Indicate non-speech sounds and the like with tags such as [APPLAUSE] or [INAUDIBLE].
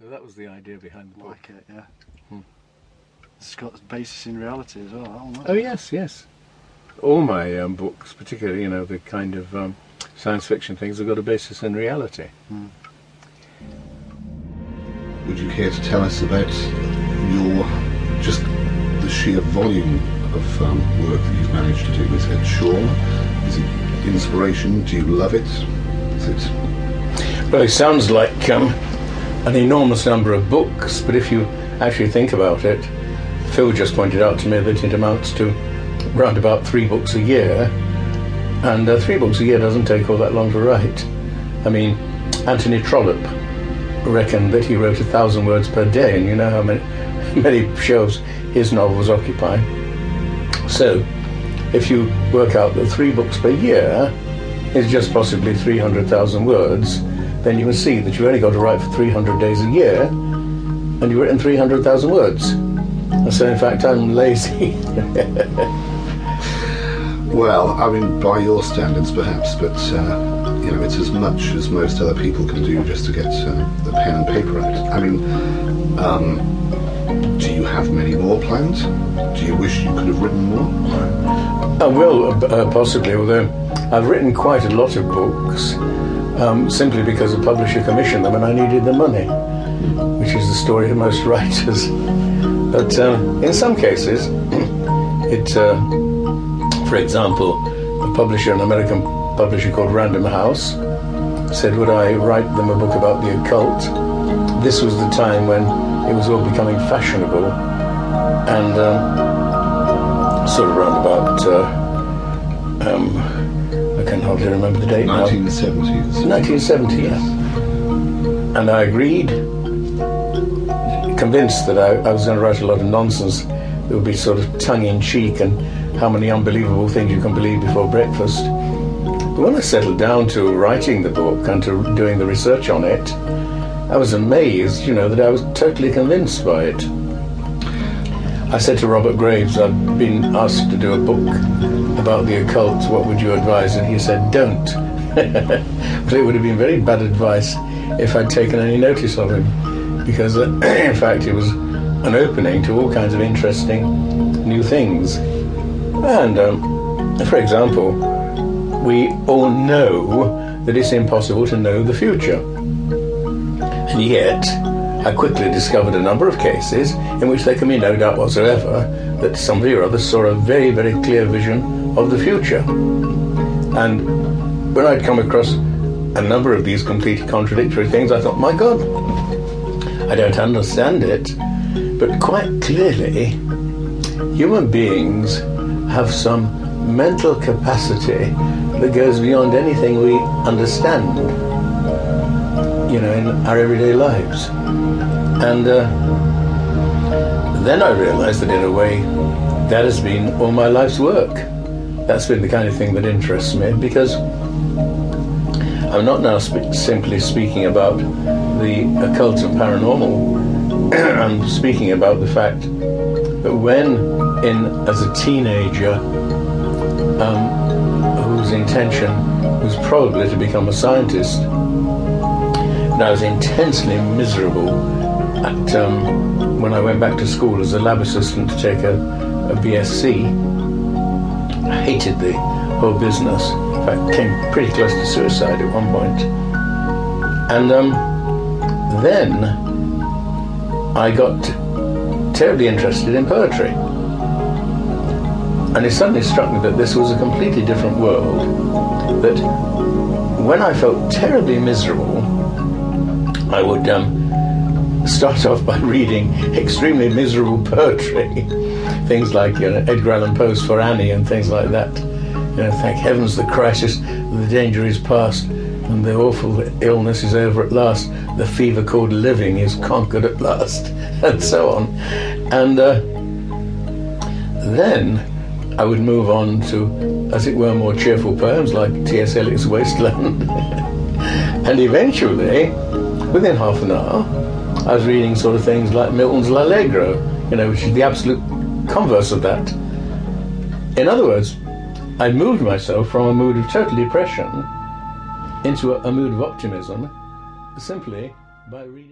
So that was the idea behind the book. Like it, yeah. Hmm. It's got its basis in reality as well. that one, hasn't Oh it? yes, yes. All my um, books, particularly you know the kind of um, science fiction things, have got a basis in reality. Would you care to tell us about your just the sheer volume of um, work that you've managed to do? Is it Shaw? Is it inspiration? Do you love it? Is it Well, it sounds like um, an enormous number of books, but if you actually think about it, Phil just pointed out to me that it amounts to round about three books a year, and uh, three books a year doesn't take all that long to write. I mean, Anthony Trollope reckoned that he wrote a thousand words per day, and you know how many, [LAUGHS] many shelves his novels occupy. So, if you work out that three books per year is just possibly 300,000 words, then you can see that you've only got to write for 300 days a year, and you've written 300,000 words. And so, in fact, I'm lazy. [LAUGHS] well? I mean, by your standards, perhaps, but uh, you know, it's as much as most other people can do just to get uh, the pen and paper out. I mean, um, do you have many more plans? Do you wish you could have written more? I will, uh, possibly, although I've written quite a lot of books um, simply because a publisher commissioned them and I needed the money, which is the story of most [LAUGHS] writers. But um, in some cases, [CLEARS THROAT] it, uh, for example, a publisher, an American publisher called Random House, said, Would I write them a book about the occult? This was the time when it was all becoming fashionable and um, sort of around about. Uh, um, Oh, I can remember the date now. 1970s. 1970, yes. And I agreed, convinced that I, I was going to write a lot of nonsense that would be sort of tongue in cheek and how many unbelievable things you can believe before breakfast. But when I settled down to writing the book and to doing the research on it, I was amazed, you know, that I was totally convinced by it. I said to Robert Graves, I've been asked to do a book about the occult, what would you advise? And he said, don't. [LAUGHS] but it would have been very bad advice if I'd taken any notice of him, because uh, [CLEARS THROAT] in fact it was an opening to all kinds of interesting new things. And um, for example, we all know that it's impossible to know the future. And yet, I quickly discovered a number of cases in which there can be no doubt whatsoever that somebody or other saw a very, very clear vision of the future. And when I'd come across a number of these completely contradictory things, I thought, my God, I don't understand it. But quite clearly, human beings have some mental capacity that goes beyond anything we understand, you know, in our everyday lives. And uh, then I realized that in a way, that has been all my life's work. That's been the kind of thing that interests me because I'm not now sp- simply speaking about the occult and paranormal. [CLEARS THROAT] I'm speaking about the fact that when, in as a teenager, um, whose intention was probably to become a scientist, and I was intensely miserable at um, when I went back to school as a lab assistant to take a, a BSc. I hated the whole business. In fact, came pretty close to suicide at one point. And um, then I got terribly interested in poetry. And it suddenly struck me that this was a completely different world. That when I felt terribly miserable, I would um, start off by [LAUGHS] reading extremely miserable poetry. things like you know, Edgar Allan Poe's For Annie and things like that. You know, thank heavens the crisis, the danger is past, and the awful illness is over at last. The fever called living is conquered at last, [LAUGHS] and so on. And uh, then I would move on to, as it were, more cheerful poems like T.S. Eliot's Wasteland. [LAUGHS] and eventually, within half an hour, I was reading sort of things like Milton's L'Allegro, you know, which is the absolute converse of that. In other words, I'd moved myself from a mood of total depression into a, a mood of optimism simply by reading.